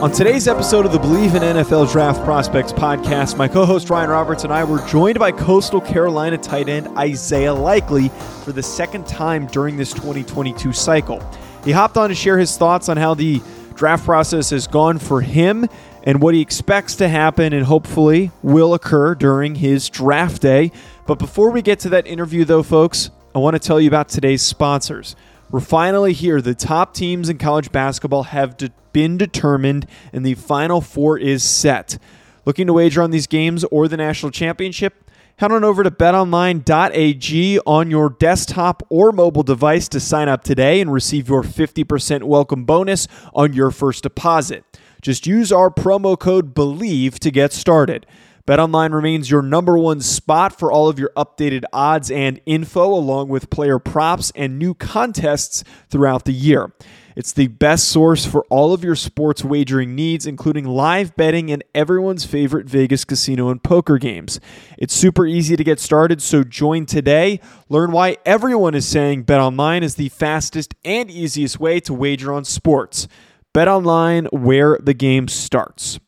On today's episode of the Bleav in NFL Draft Prospects podcast, my co host Ryan Roberts and I were joined by Coastal Carolina tight end Isaiah Likely for the second time during this 2022 cycle. He hopped on to share his thoughts on how the draft process has gone for him and what he expects to happen and hopefully will occur during his draft day. But before we get to that interview, though, folks, I want to tell you about today's sponsors. We're finally here. The top teams in college basketball have de- been determined, and the final four is set. Looking to wager on these games or the national championship? Head on over to betonline.ag on your desktop or mobile device to sign up today and receive your 50% welcome bonus on your first deposit. Just use our promo code BLEAV to get started. BetOnline remains your number one spot for all of your updated odds and info, along with player props and new contests throughout the year. It's the best source for all of your sports wagering needs, including live betting and everyone's favorite Vegas casino and poker games. It's super easy to get started, so join today. Learn why everyone is saying BetOnline is the fastest and easiest way to wager on sports. BetOnline, where the game starts.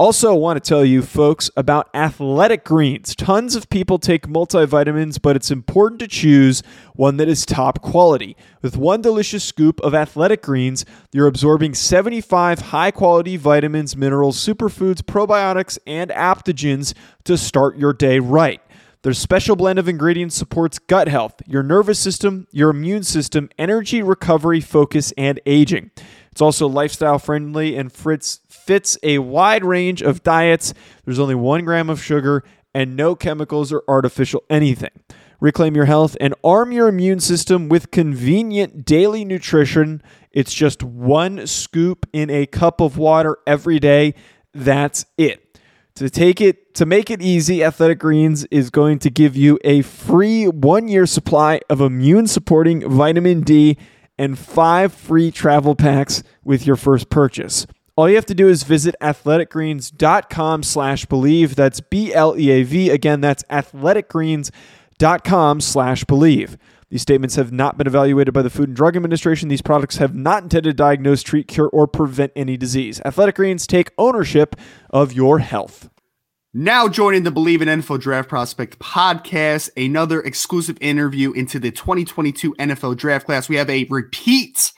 Also, I want to tell you folks about athletic greens. Tons of people take multivitamins, but it's important to choose one that is top quality. With one delicious scoop of athletic greens, you're absorbing 75 high quality vitamins, minerals, superfoods, probiotics, and adaptogens to start your day right. Their special blend of ingredients supports gut health, your nervous system, your immune system, energy, recovery, focus, and aging. It's also lifestyle friendly and Fritz fits a wide range of diets. There's only one gram of sugar and no chemicals or artificial anything. Reclaim your health and arm your immune system with convenient daily nutrition. It's just one scoop in a cup of water every day. That's it. To take it to make it easy, Athletic Greens is going to give you a free 1-year supply of immune supporting vitamin D and five free travel packs with your first purchase. All you have to do is visit athleticgreens.com slash bleav. That's B-L-E-A-V. Again, that's athleticgreens.com slash bleav. These statements have not been evaluated by the Food and Drug Administration. These products have not intended to diagnose, treat, cure, or prevent any disease. Athletic Greens take ownership of your health. Now joining the Bleav in NFL Draft Prospect podcast, another exclusive interview into the 2022 NFL Draft Class. We have a repeat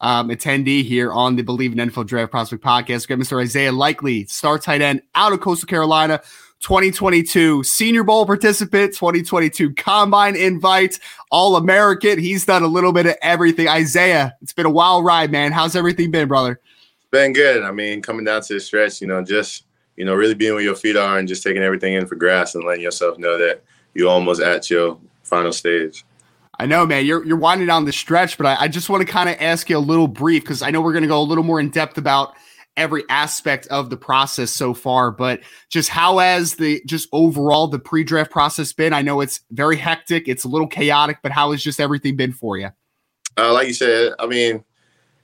um, attendee here on the Bleav in NFL Draft Prospect podcast. We got Mr. Isaiah Likely, star tight end out of Coastal Carolina, 2022 Senior Bowl participant, 2022 Combine invite, All American. He's done a little bit of everything. Isaiah, it's been a wild ride, man. How's everything been, brother? Been good. I mean, coming down to the stretch, you know, just you know, really being where your feet are and just taking everything in for grass and letting yourself know that you're almost at your final stage. I know, man. You're you're winding down the stretch, but I, I just want to kind of ask you a little brief because I know we're going to go a little more in depth about every aspect of the process so far. But just how has the just overall the pre-draft process been? I know it's very hectic, it's a little chaotic, but how has just everything been for you? Uh, like you said, I mean,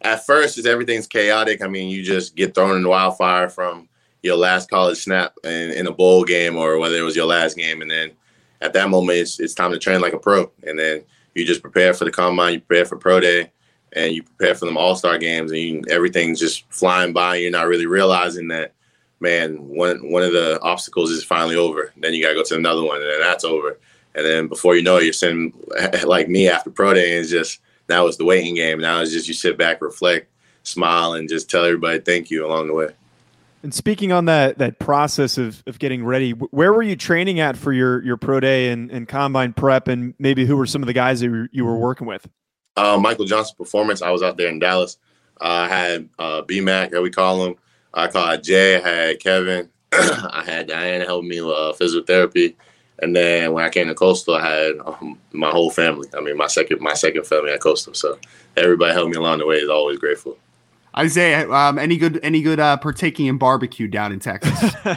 at first, it's everything's chaotic. I mean, you just get thrown in the wildfire from your last college snap in, in a bowl game or whether it was your last game. And then at that moment, it's, it's time to train like a pro. And then you just prepare for the combine, you prepare for pro day, and you prepare for them all star games, and you, everything's just flying by. You're not really realizing that, man, one, one of the obstacles is finally over. Then you got to go to another one, and then that's over. And then before you know it, you're sitting like me after pro day, and it's just now it's the waiting game. Now it's just you sit back, reflect, smile, and just tell everybody thank you along the way. And speaking on that that process of, of getting ready, where were you training at for your your pro day and, and combine prep, and maybe who were some of the guys that you were, working with? Uh, Michael Johnson Performance. I was out there in Dallas. I had uh, B Mac, that we call him. I called Jay. I had Kevin. I had Diana help me with uh, physiotherapy, and then when I came to Coastal, I had um, my whole family. I mean, my second my second family at Coastal. So everybody helped me along the way. Is always grateful. Isaiah, um, any good any good uh, partaking in barbecue down in Texas?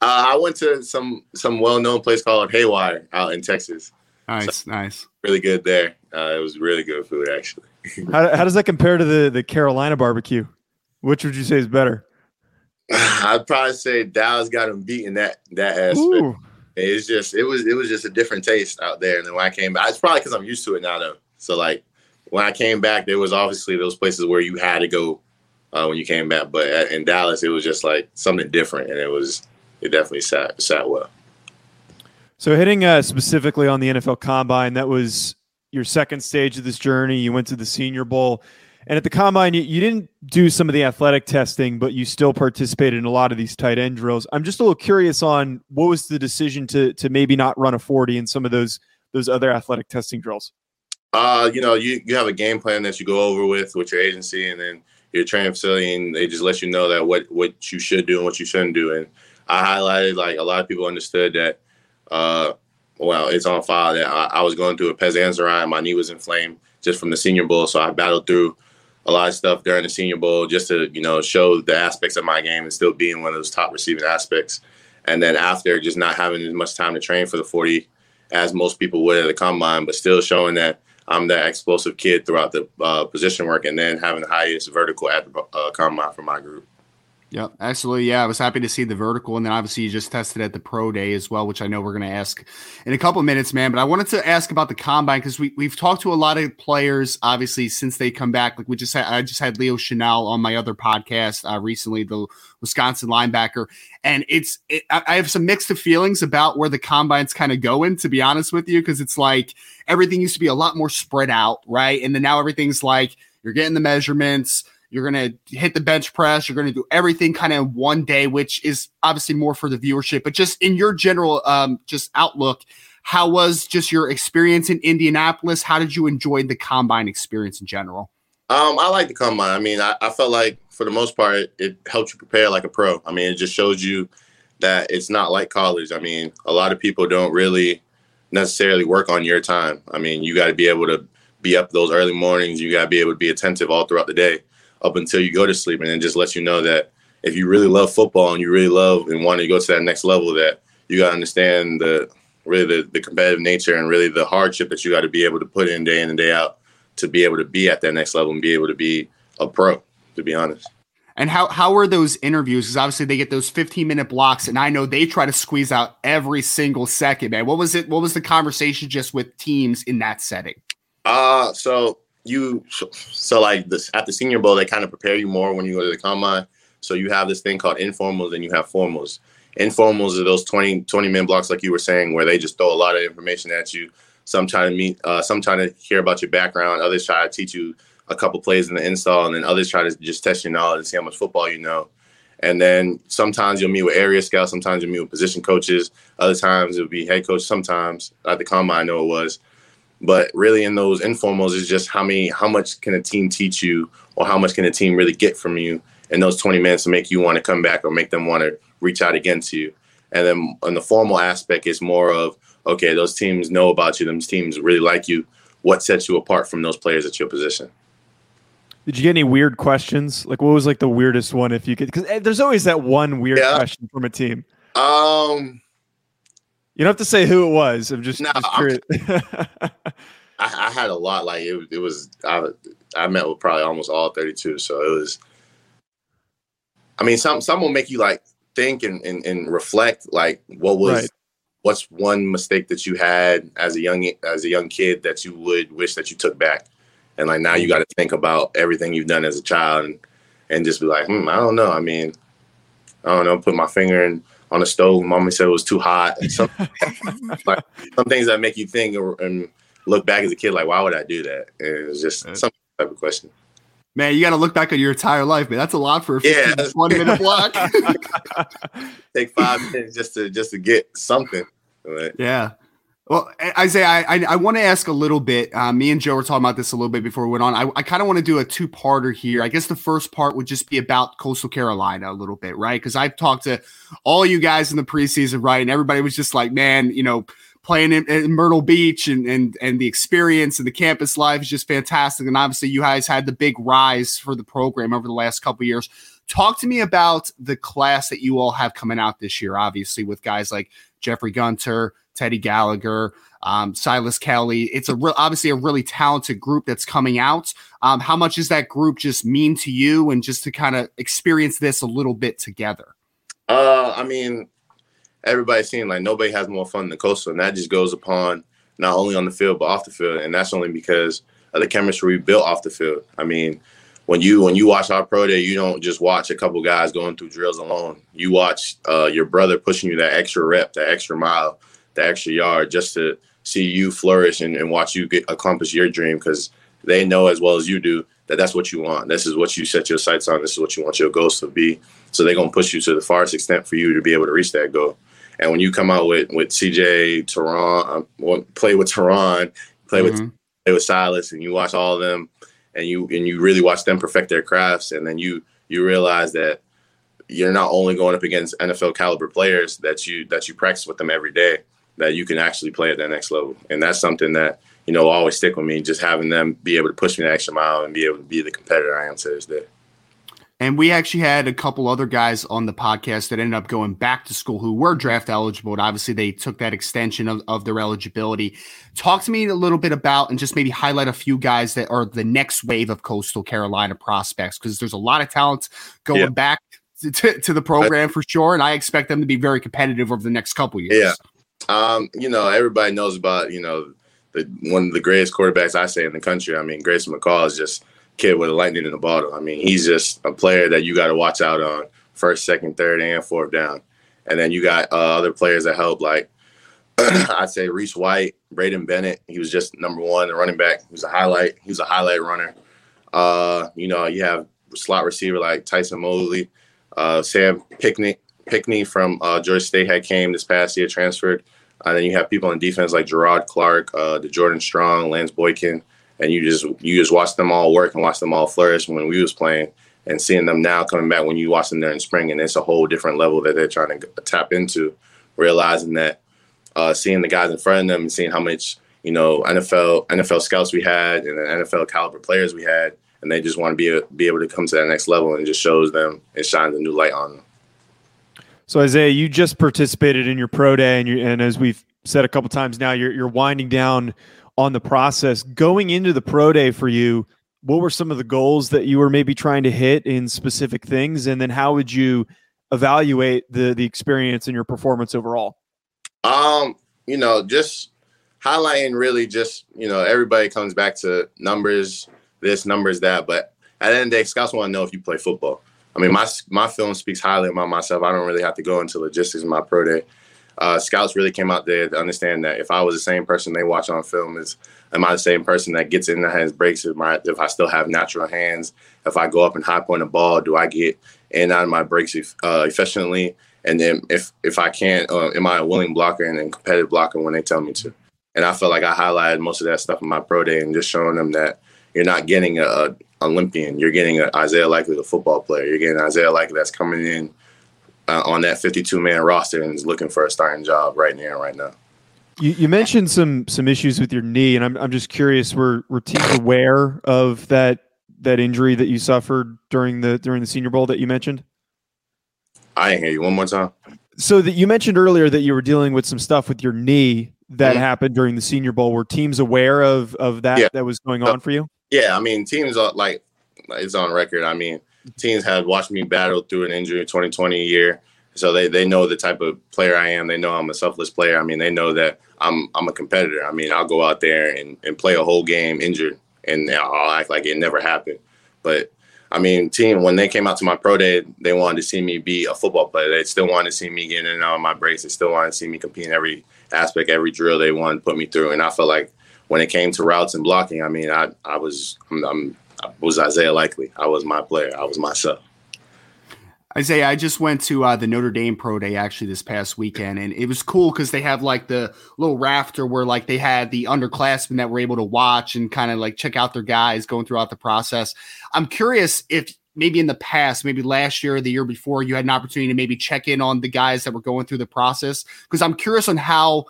Uh, I went to some some well known place called Haywire out in Texas. Nice, so, nice. Really good there. Uh, it was really good food actually. how, how does that compare to the the Carolina barbecue? Which would you say is better? I'd probably say Dallas got him beaten that that aspect. Ooh. It's just it was it was just a different taste out there. And then when I came back, it's probably because I'm used to it now though. So like when I came back, there was obviously those places where you had to go uh, when you came back. But at, in Dallas, it was just like something different, and it was it definitely sat sat well. So hitting uh, specifically on the NFL Combine, that was your second stage of this journey. You went to the Senior Bowl. And at the combine, you, you, didn't do some of the athletic testing, but you still participated in a lot of these tight end drills. I'm just a little curious on what was the decision to to maybe not run a 40 in some of those those other athletic testing drills. Uh, you know, you you have a game plan that you go over with with your agency, and then your training facility, and they just let you know that what what you should do and what you shouldn't do. And I highlighted like a lot of people understood that. Uh, well, it's on file that I, I was going through a pes and my knee was inflamed just from the Senior Bowl, so I battled through a lot of stuff during the Senior Bowl just to you know show the aspects of my game and still being one of those top receiving aspects. And then after, just not having as much time to train for the 40 as most people would at the combine, but still showing that I'm that explosive kid throughout the uh, position work, and then having the highest vertical at the uh, combine for my group. Yep, absolutely. Yeah, I was happy to see the vertical, and then obviously you just tested at the pro day as well, which I know we're going to ask in a couple minutes, man. But I wanted to ask about the combine because we we've talked to a lot of players, obviously since they come back. Like we just had, I just had Leo Chenal on my other podcast uh, recently, the Wisconsin linebacker, and it's it, I have some mixed feelings about where the combine's kind of going. To be honest with you, because it's like everything used to be a lot more spread out, right? And then now everything's like you're getting the measurements you're going to hit the bench press. You're going to do everything kind of in one day, which is obviously more for the viewership. But just in your general um, just outlook, how was just your experience in Indianapolis? How did you enjoy the combine experience in general? Um, I like the combine. I mean, I, I felt like for the most part, it, it helped you prepare like a pro. I mean, it just shows you that it's not like college. I mean, a lot of people don't really necessarily work on your time. I mean, you got to be able to be up those early mornings. You got to be able to be attentive all throughout the day up until you go to sleep, and then just lets you know that if you really love football and you really love and want to go to that next level, that you got to understand the really the, the competitive nature and really the hardship that you got to be able to put in day in and day out to be able to be at that next level and be able to be a pro. To be honest. And how how were those interviews? Because obviously they get those 15 minute blocks, and I know they try to squeeze out every single second, man. What was it? What was the conversation just with teams in that setting? Uh so you so like this at the Senior Bowl, they kind of prepare you more when you go to the combine. So you have this thing called informals and you have formals. Informals are those 20, 20 minute blocks, like you were saying, where they just throw a lot of information at you. Some trying to meet, uh, some trying to hear about your background. Others try to teach you a couple plays in the install, and then others try to just test your knowledge and see how much football you know. And then sometimes you'll meet with area scouts, sometimes you'll meet with position coaches, other times it'll be head coach. Sometimes at the combine, I know it was. But really, in those informals, is just how many, how much can a team teach you, or how much can a team really get from you in those 20 minutes to make you want to come back or make them want to reach out again to you. And then on the formal aspect, is more of okay, those teams know about you. Those teams really like you. What sets you apart from those players at your position? Did you get any weird questions? Like, what was like the weirdest one? If you could, because eh, there's always that one weird yeah. question from a team. Um, you don't have to say who it was. I'm just, no, just curious. I, I, had a lot. Like it, it was. I, I met with probably almost all 32. So it was. I mean, some some will make you like think and, and, and reflect. Like what was, right. what's one mistake that you had as a young as a young kid that you would wish that you took back, and like now you got to think about everything you've done as a child and and just be like, hmm, I don't know. I mean, I don't know. Put my finger in on the stove. Mommy said it was too hot. Some, like, some things that make you think and look back as a kid, like, why would I do that? And it's just some type of question. Man, you got to look back at your entire life, man. That's a lot for a 15 yeah. 20 minute block. Take five minutes just to just to get something. Yeah. Well, Isaiah, I, I, I want to ask a little bit. Uh, me and Joe were talking about this a little bit before we went on. I, I kind of want to do a two parter here. I guess the first part would just be about Coastal Carolina a little bit, right? Because I've talked to all you guys in the preseason, right? And everybody was just like, man, you know, playing in, in, Myrtle Beach and, and and the experience and the campus life is just fantastic. And obviously, you guys had the big rise for the program over the last couple years. Talk to me about the class that you all have coming out this year, obviously, with guys like Jeffrey Gunter, Teddy Gallagher, um, Silas Kelly. It's a re- obviously a really talented group that's coming out. Um, how much does that group just mean to you, and just to kind of experience this a little bit together? Uh, I mean, everybody's seeing like nobody has more fun than Coastal, and that just goes upon not only on the field but off the field, and that's only because of the chemistry we built off the field. I mean, when you when you watch our pro day, you don't just watch a couple guys going through drills alone. You watch uh, your brother pushing you that extra rep, that extra mile, that extra yard, just to see you flourish and, and watch you get accomplish your dream because they know as well as you do that that's what you want. This is what you set your sights on. This is what you want your goals to be. So they're gonna push you to the farthest extent for you to be able to reach that goal. And when you come out with with CJ, Tehran, um, play with Tehran, play mm-hmm. with play with Silas, and you watch all of them, and you and you really watch them perfect their crafts, and then you you realize that you're not only going up against NFL caliber players that you that you practice with them every day, that you can actually play at that next level. And that's something that, you know, always stick with me, just having them be able to push me the extra mile and be able to be the competitor I am to this day. And we actually had a couple other guys on the podcast that ended up going back to school who were draft eligible. And obviously, they took that extension of, of their eligibility. Talk to me a little bit about and just maybe highlight a few guys that are the next wave of Coastal Carolina prospects because there's a lot of talent going yeah. back to, to, to, the program for sure. And I expect them to be very competitive over the next couple years. Yeah. Um, you know, everybody knows about, you know, the one of the greatest quarterbacks I say in the country. I mean, Grayson McCall is just kid with a lightning in the bottle. I mean, he's just a player that you got to watch out on first, second, third, and fourth down. And then you got uh, other players that help, like I'd say Reese White, Braydon Bennett. He was just number one, the running back. He was a highlight. He was a highlight runner. Uh, you know, you have slot receiver like Tyson Mobley, uh, Sam Picnic, Pinckney from uh, Georgia State had came this past year, transferred. And then you have people on defense like Gerard Clark, uh, D'Jordan Strong, Lance Boykin, and you just you just watch them all work and watch them all flourish when we was playing, and seeing them now coming back when you watch them there in spring, and it's a whole different level that they're trying to tap into, realizing that uh, seeing the guys in front of them and seeing how much you know NFL NFL scouts we had and NFL caliber players we had, and they just want to be be able to come to that next level, and just shows them and shines a new light on them. So Isaiah, you just participated in your pro day, and, you, and as we've said a couple times now, you're, you're winding down on the process. Going into the pro day for you, what were some of the goals that you were maybe trying to hit in specific things, and then how would you evaluate the the experience and your performance overall? Um, you know, just highlighting really just you know everybody comes back to numbers, this numbers that, but at the end of the day, scouts want to know if you play football. I mean, my my film speaks highly about myself. I don't really have to go into logistics in my pro day. Uh, scouts really came out there to understand that if I was the same person they watch on film, is am I the same person that gets in the hands breaks? If, my, if I still have natural hands, if I go up and high point a ball, do I get in and out of my breaks uh, efficiently? And then if if I can't, uh, am I a willing blocker and then competitive blocker when they tell me to? And I felt like I highlighted most of that stuff in my pro day and just showing them that you're not getting a, Olympian. You're getting a Isaiah Likely, the football player. You're getting Isaiah Likely that's coming in uh, on that 52 man roster and is looking for a starting job right now, right now. You, you, mentioned some some issues with your knee, and I'm I'm just curious. Were were teams aware of that that injury that you suffered during the during the Senior Bowl that you mentioned? I didn't hear you one more time. So that you mentioned earlier that you were dealing with some stuff with your knee that mm-hmm. happened during the Senior Bowl. Were teams aware of of that yeah. that was going on for you? Yeah, I mean, teams are like it's on record. I mean, teams have watched me battle through an injury in 2020 year, so they they know the type of player I am. They know I'm a selfless player. I mean, they know that I'm I'm a competitor. I mean, I'll go out there and, and play a whole game injured, and I'll act like it never happened. But I mean, team when they came out to my pro day, they wanted to see me be a football player. They still wanted to see me getting in and out of my breaks. They still wanted to see me compete in every aspect, every drill they wanted to put me through. And I felt like when it came to routes and blocking, I mean, I I was I'm, I'm I was Isaiah Likely. I was my player. I was myself. Isaiah, I just went to uh, the Notre Dame Pro Day actually this past weekend, and it was cool because they have like the little rafter where like they had the underclassmen that were able to watch and kind of like check out their guys going throughout the process. I'm curious if maybe in the past, maybe last year or the year before, you had an opportunity to maybe check in on the guys that were going through the process because I'm curious on how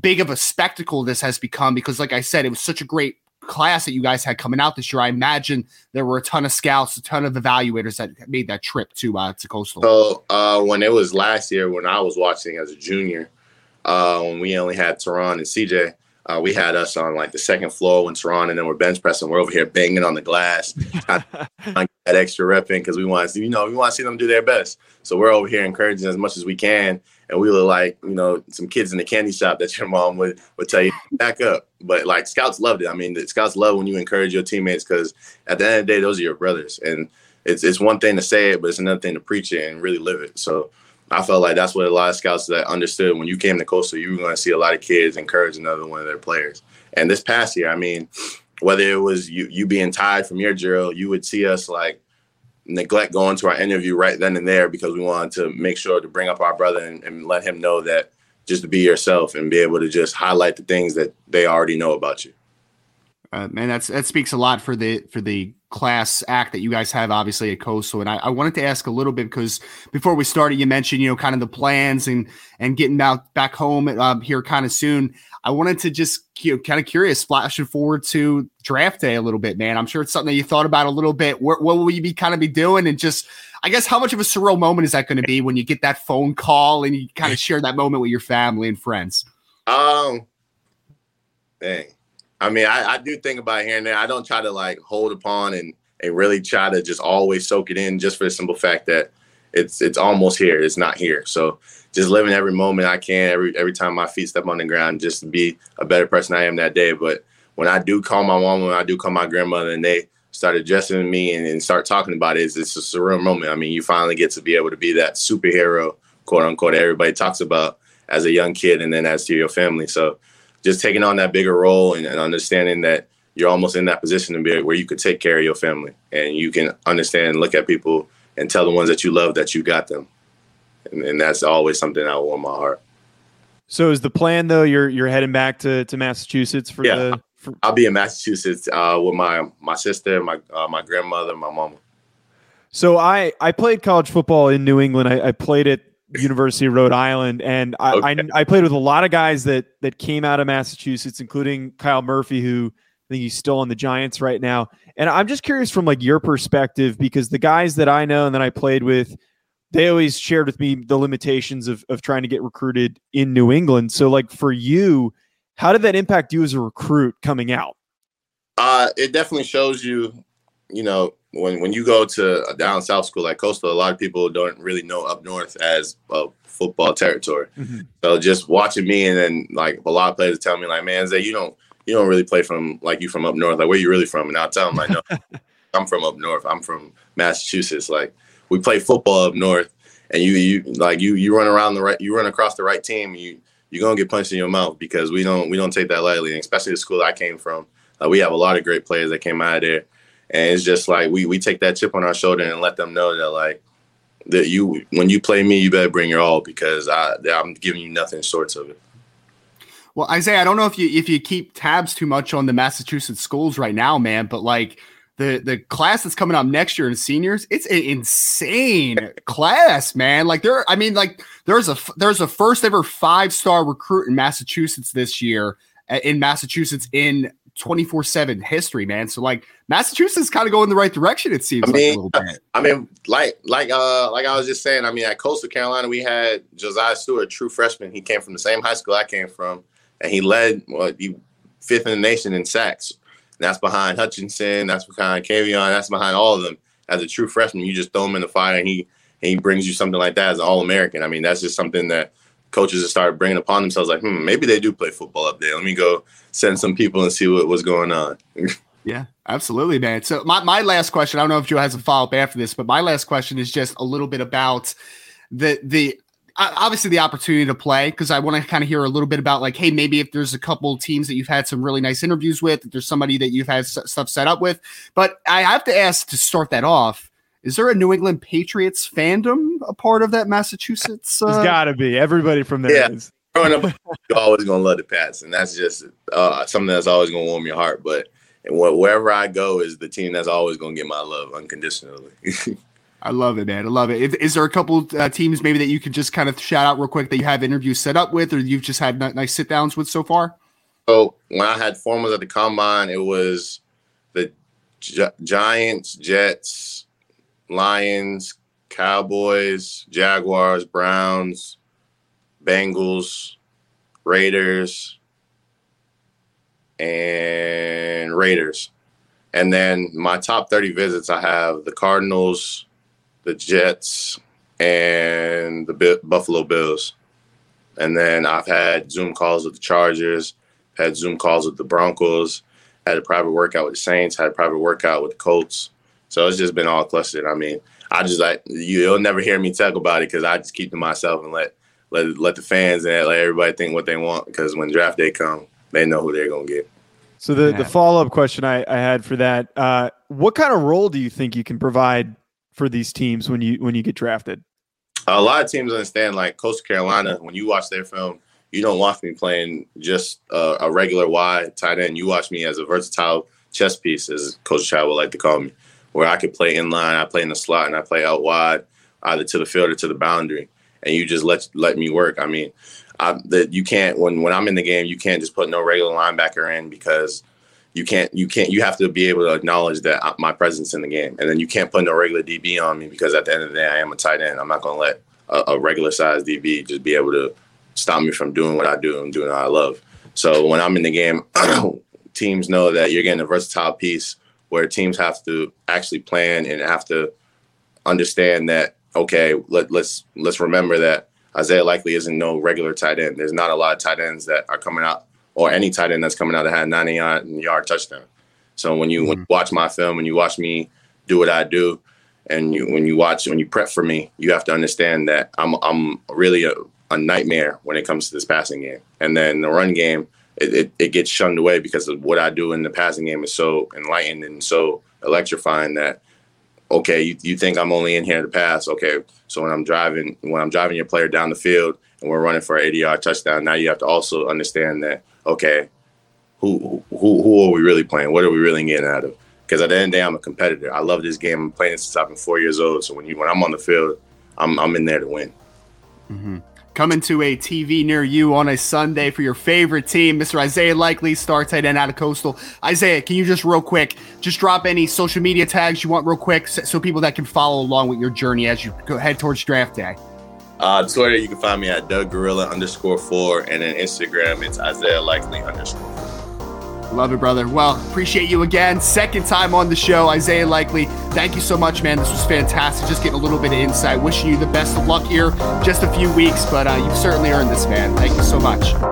big of a spectacle this has become because like I said, it was such a great class that you guys had coming out this year, I imagine there were a ton of scouts, a ton of evaluators that made that trip to uh, to Coastal. So uh, when it was last year, when I was watching as a junior, uh, when we only had Teron and CJ, uh, we had us on like the second floor when Teron and then we're bench pressing. We're over here banging on the glass, that extra rep in because we want to, you know, we want to see them do their best. So we're over here encouraging as much as we can, and we look like you know some kids in the candy shop that your mom would would tell you back up. But like scouts loved it. I mean, the scouts love when you encourage your teammates because at the end of the day, those are your brothers, and it's it's one thing to say it, but it's another thing to preach it and really live it. So I felt like that's what a lot of scouts that understood when you came to Coastal, you were going to see a lot of kids encourage another one of their players. And this past year, I mean, whether it was you you being tired from your drill, you would see us like neglect going to our interview right then and there because we wanted to make sure to bring up our brother and, and let him know that just to be yourself and be able to just highlight the things that they already know about you. Uh, man, that's that speaks a lot for the for the class act that you guys have obviously at coastal. And I, I, wanted to ask a little bit because before we started you mentioned you know kind of the plans and and getting out back home um, here kind of soon. I wanted to just you know kind of curious flashing forward to draft day a little bit man. I'm sure it's something that you thought about a little bit. What, what will you be kind of be doing? And just i guess how much of a surreal moment is that going to be when you get that phone call and you kind of share that moment with your family and friends? Um dang I mean, I, I, do think about here and there. I don't try to like hold upon and and really try to just always soak it in, just for the simple fact that it's it's almost here. It's not here. So just living every moment I can, every every time my feet step on the ground, just to be a better person I am that day. But when I do call my mom, when I do call my grandmother, and they start addressing me and, and start talking about it, it's, it's a surreal moment. I mean, you finally get to be able to be that superhero, quote unquote, that everybody talks about as a young kid, and then as to your family. So just taking on that bigger role and, and understanding that you're almost in that position to be where you could take care of your family and you can understand and look at people and tell the ones that you love that you got them. And, and that's always something I want my heart. So is the plan though? You're you're heading back to, to Massachusetts for yeah, the. For- I'll be in Massachusetts uh, with my my sister, my uh, my grandmother, my mama. So I I played college football in New England. I, I played it University of Rhode Island, and I, okay. I, I played with a lot of guys that that came out of Massachusetts, including Kyle Murphy, who I think he's still on the Giants right now. And I'm just curious from like your perspective because the guys that I know and that I played with, they always shared with me the limitations of of trying to get recruited in New England. So like for you, how did that impact you as a recruit coming out? Uh, it definitely shows you, you know, when when you go to a down south school like Coastal, a lot of people don't really know up north as a football territory. Mm-hmm. So just watching me and then like a lot of players tell me like, man, Zay, you don't you don't really play from like you from up north. Like where you really from? And I'll tell them like, no, I'm from up north. I'm from Massachusetts. Like we play football up north, and you you like you you run around the right you run across the right team. You you're gonna get punched in your mouth because we don't we don't take that lightly, and especially the school I came from. Uh, we have a lot of great players that came out of there and it's just like we we take that chip on our shoulder and let them know that like that you when you play me, you better bring your all because I I'm giving you nothing short of it. Well, Isaiah, I don't know if you if you keep tabs too much on the Massachusetts schools right now, man, but like the the class that's coming up next year in seniors, it's an insane class, man. Like there, I mean, like there's a there's a first ever five star recruit in Massachusetts this year uh, in Massachusetts in 24 7 history, man. So like Massachusetts kind of going the right direction, it seems I mean, like a little bit. I mean, like like uh like I was just saying, I mean, at Coastal Carolina, we had Josiah Stewart, true freshman. He came from the same high school I came from, and he led well, he fifth in the nation in sacks. And that's behind Hutchinson, that's behind Kayvon, that's behind all of them. As a true freshman, you just throw him in the fire and he and he brings you something like that as an All American. I mean, that's just something that coaches have started bringing upon themselves like, hmm, maybe they do play football up there. Let me go send some people and see what, was going on. yeah, absolutely, man. So my, my last question, I don't know if Joe has a follow up after this, but my last question is just a little bit about the the obviously the opportunity to play because I want to kind of hear a little bit about like, hey, maybe if there's a couple teams that you've had some really nice interviews with, if there's somebody that you've had stuff set up with. But I have to ask to start that off is there a New England Patriots fandom a part of that Massachusetts? Uh... There's got to be. Everybody from there yeah. is. Growing up, you're always gonna love the Pats, and that's just uh, something that's always gonna warm your heart. But and wherever I go is the team that's always gonna get my love unconditionally. I love it, man. I love it. Is, is there a couple uh, teams maybe that you could just kind of shout out real quick that you have interviews set up with, or you've just had nice sit downs with so far? So when I had formals at the combine, it was the Gi- Giants, Jets, Lions, Cowboys, Jaguars, Browns, Bengals, Raiders, and Raiders. And then my top 30 visits, I have the Cardinals, the Jets, and the Bi- Buffalo Bills. And then I've had Zoom calls with the Chargers, had Zoom calls with the Broncos, had a private workout with the Saints, had a private workout with the Colts. So it's just been all clustered. I mean, I just like you'll never hear me talk about it because I just keep to myself and let let let the fans and let everybody think what they want. Because when draft day come, they know who they're gonna get. So the, the follow up question I, I had for that, uh, what kind of role do you think you can provide for these teams when you when you get drafted? a lot of teams understand like Coastal Carolina when you watch their film you don't watch me playing just uh, a regular wide tight end you watch me as a versatile chess piece as coach Chad would like to call me where I could play in line I play in the slot and I play out wide either to the field or to the boundary. And you just let let me work. I mean I, that you can't when when I'm in the game you can't just put no regular linebacker in because you can't you can't you have to be able to acknowledge that I- my presence in the game. And then you can't put no regular db on me because at the end of the day i am a tight end. I'm not to let a, a regular size db just be able to stop me from doing what i do and doing what i love. So when i'm in the game teams know that you're getting a versatile piece where teams have to actually plan and have to understand that okay let, let's let's remember that isaiah likely isn't no regular tight end there's not a lot of tight ends that are coming out or any tight end that's coming out that had 90 yard, yard touchdown. So when you, when mm-hmm. you watch my film, and you watch me do what I do, and you, when you watch when you prep for me, you have to understand that I'm I'm really a, a nightmare when it comes to this passing game. And then the run game, it, it, it gets shunned away because of what I do in the passing game is so enlightened and so electrifying that okay, you, you think I'm only in here to pass. Okay. So when I'm driving when I'm driving your player down the field and we're running for an 80 yard touchdown, now you have to also understand that okay, who who who are we really playing? What are we really getting out of? Because at the end of the day, I'm a competitor. I love this game. I'm playing it since I've been four years old. So when you when I'm on the field, I'm I'm in there to win. Mm-hmm. Coming to a TV near you on a Sunday for your favorite team, Mr. Isaiah Likely, star tight end out of Coastal. Isaiah, can you just real quick, just drop any social media tags you want real quick so, people that can follow along with your journey as you go head towards draft day? Uh, Twitter, you can find me at Doug Gorilla underscore four, and then Instagram, it's Isaiah Likely underscore. Love it, brother. Well, appreciate you again. Second time on the show, Isaiah Likely. Thank you so much, man. This was fantastic. Just getting a little bit of insight. Wishing you the best of luck here. Just a few weeks, but uh, you've certainly earned this, man. Thank you so much.